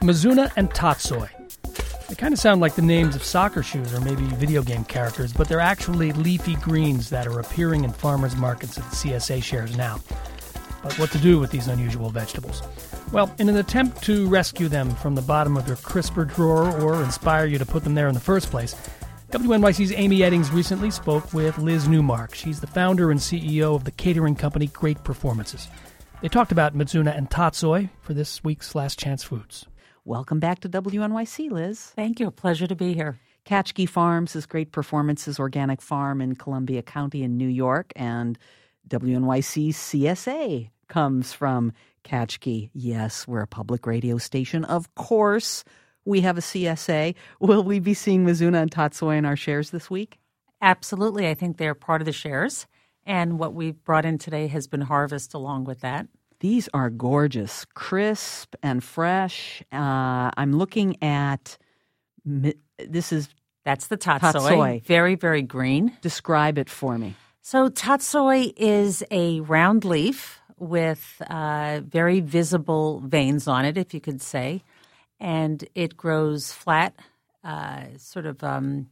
Mizuna and Tatsoi. They kind of sound like the names of soccer shoes or maybe video game characters, but they're actually leafy greens that are appearing in farmers markets at CSA shares now. But what to do with these unusual vegetables? Well, in an attempt to rescue them from the bottom of your crisper drawer or inspire you to put them there in the first place, WNYC's Amy Eddings recently spoke with Liz Neumark. She's the founder and CEO of the catering company Great Performances. They talked about Mizuna and Tatsoi for this week's Last Chance Foods. Welcome back to WNYC, Liz. Thank you. A pleasure to be here. Katchkie Farms is Great Performances Organic Farm in Columbia County in New York, and WNYC CSA comes from Katchkie. Yes, we're a public radio station. Of course, we have a CSA. Will we be seeing Mizuna and Tatsoi in our shares this week? Absolutely. I think they're part of the shares. And what we've brought in today has been harvest along with that. These are gorgeous, crisp and fresh. Uh, I'm looking at this is that's the tatsoi. tatsoi. Very, very green. Describe it for me. So tatsoi is a round leaf with uh, very visible veins on it, if you could say, and it grows flat, uh, sort of um,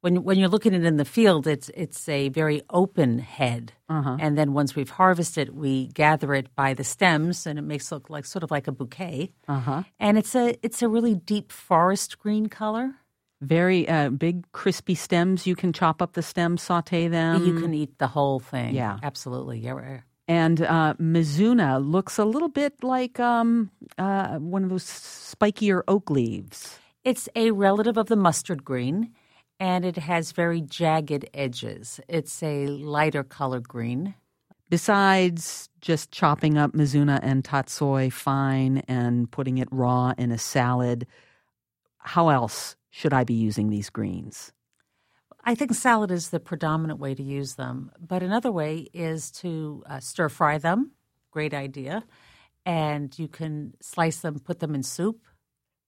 when when you're looking at it in the field, it's it's a very open head, uh-huh. and then once we've harvested, we gather it by the stems, and it makes it look like sort of like a bouquet. Uh-huh. And it's a it's a really deep forest green color. Very uh, big, crispy stems. You can chop up the stems, saute them. You can eat the whole thing. Yeah, absolutely. Yeah. And uh, Mizuna looks a little bit like um, uh, one of those spikier oak leaves. It's a relative of the mustard green and it has very jagged edges. It's a lighter color green. Besides just chopping up Mizuna and Tatsoi fine and putting it raw in a salad, how else should I be using these greens? I think salad is the predominant way to use them, but another way is to uh, stir fry them. Great idea. And you can slice them, put them in soup.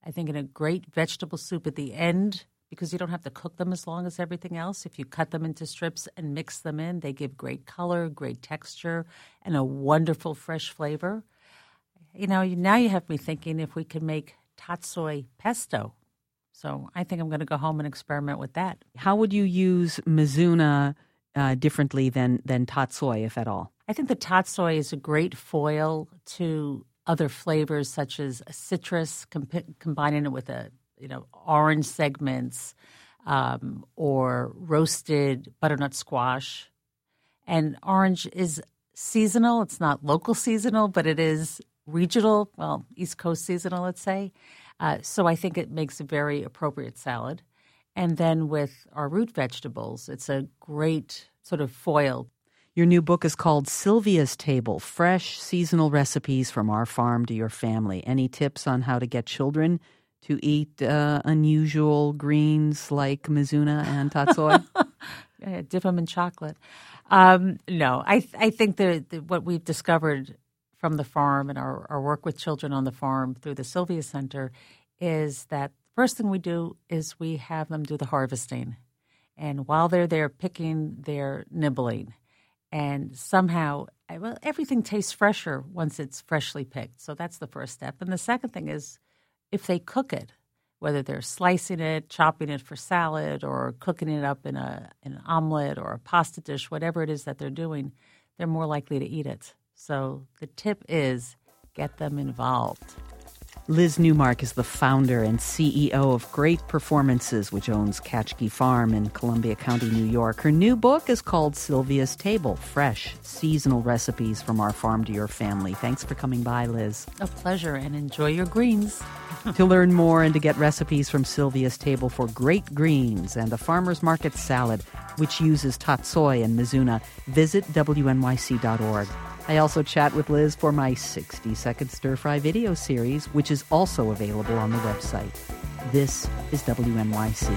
I think in a great vegetable soup at the end, because you don't have to cook them as long as everything else. If you cut them into strips and mix them in, they give great color, great texture, and a wonderful fresh flavor. You know, now you have me thinking if we could make tatsoi pesto. So I think I'm going to go home and experiment with that. How would you use Mizuna uh, differently than than tatsoi, if at all? I think the tatsoi is a great foil to other flavors such as citrus, comp- combining it with a you know, orange segments um, or roasted butternut squash. And orange is seasonal. It's not local seasonal, but it is regional, well, East Coast seasonal, let's say. Uh, so I think it makes a very appropriate salad. And then with our root vegetables, it's a great sort of foil. Your new book is called Sylvia's Table Fresh Seasonal Recipes from Our Farm to Your Family. Any tips on how to get children to eat uh, unusual greens like Mizuna and Tatsoi? dip them in chocolate. Um, no, I I think that what we've discovered from the farm and our, our work with children on the farm through the Sylvia Center is that first thing we do is we have them do the harvesting, and while they're there picking, they're nibbling, and somehow eh, well everything tastes fresher once it's freshly picked. So that's the first step, and the second thing is if they cook it, whether they're slicing it, chopping it for salad, or cooking it up in a in an omelet or a pasta dish, whatever it is that they're doing, they're more likely to eat it. So the tip is get them involved. Liz Neumark is the founder and CEO of Great Performances, which owns Katchkie Farm in Columbia County, New York. Her new book is called Sylvia's Table Fresh, Seasonal Recipes from Our Farm to Your Family. Thanks for coming by, Liz. A pleasure, and enjoy your greens. to learn more and to get recipes from Sylvia's Table for great greens and the farmer's market salad, which uses tatsoi and mizuna, visit WNYC.org. I also chat with Liz for my 60 second stir fry video series, which is also available on the website. This is WNYC.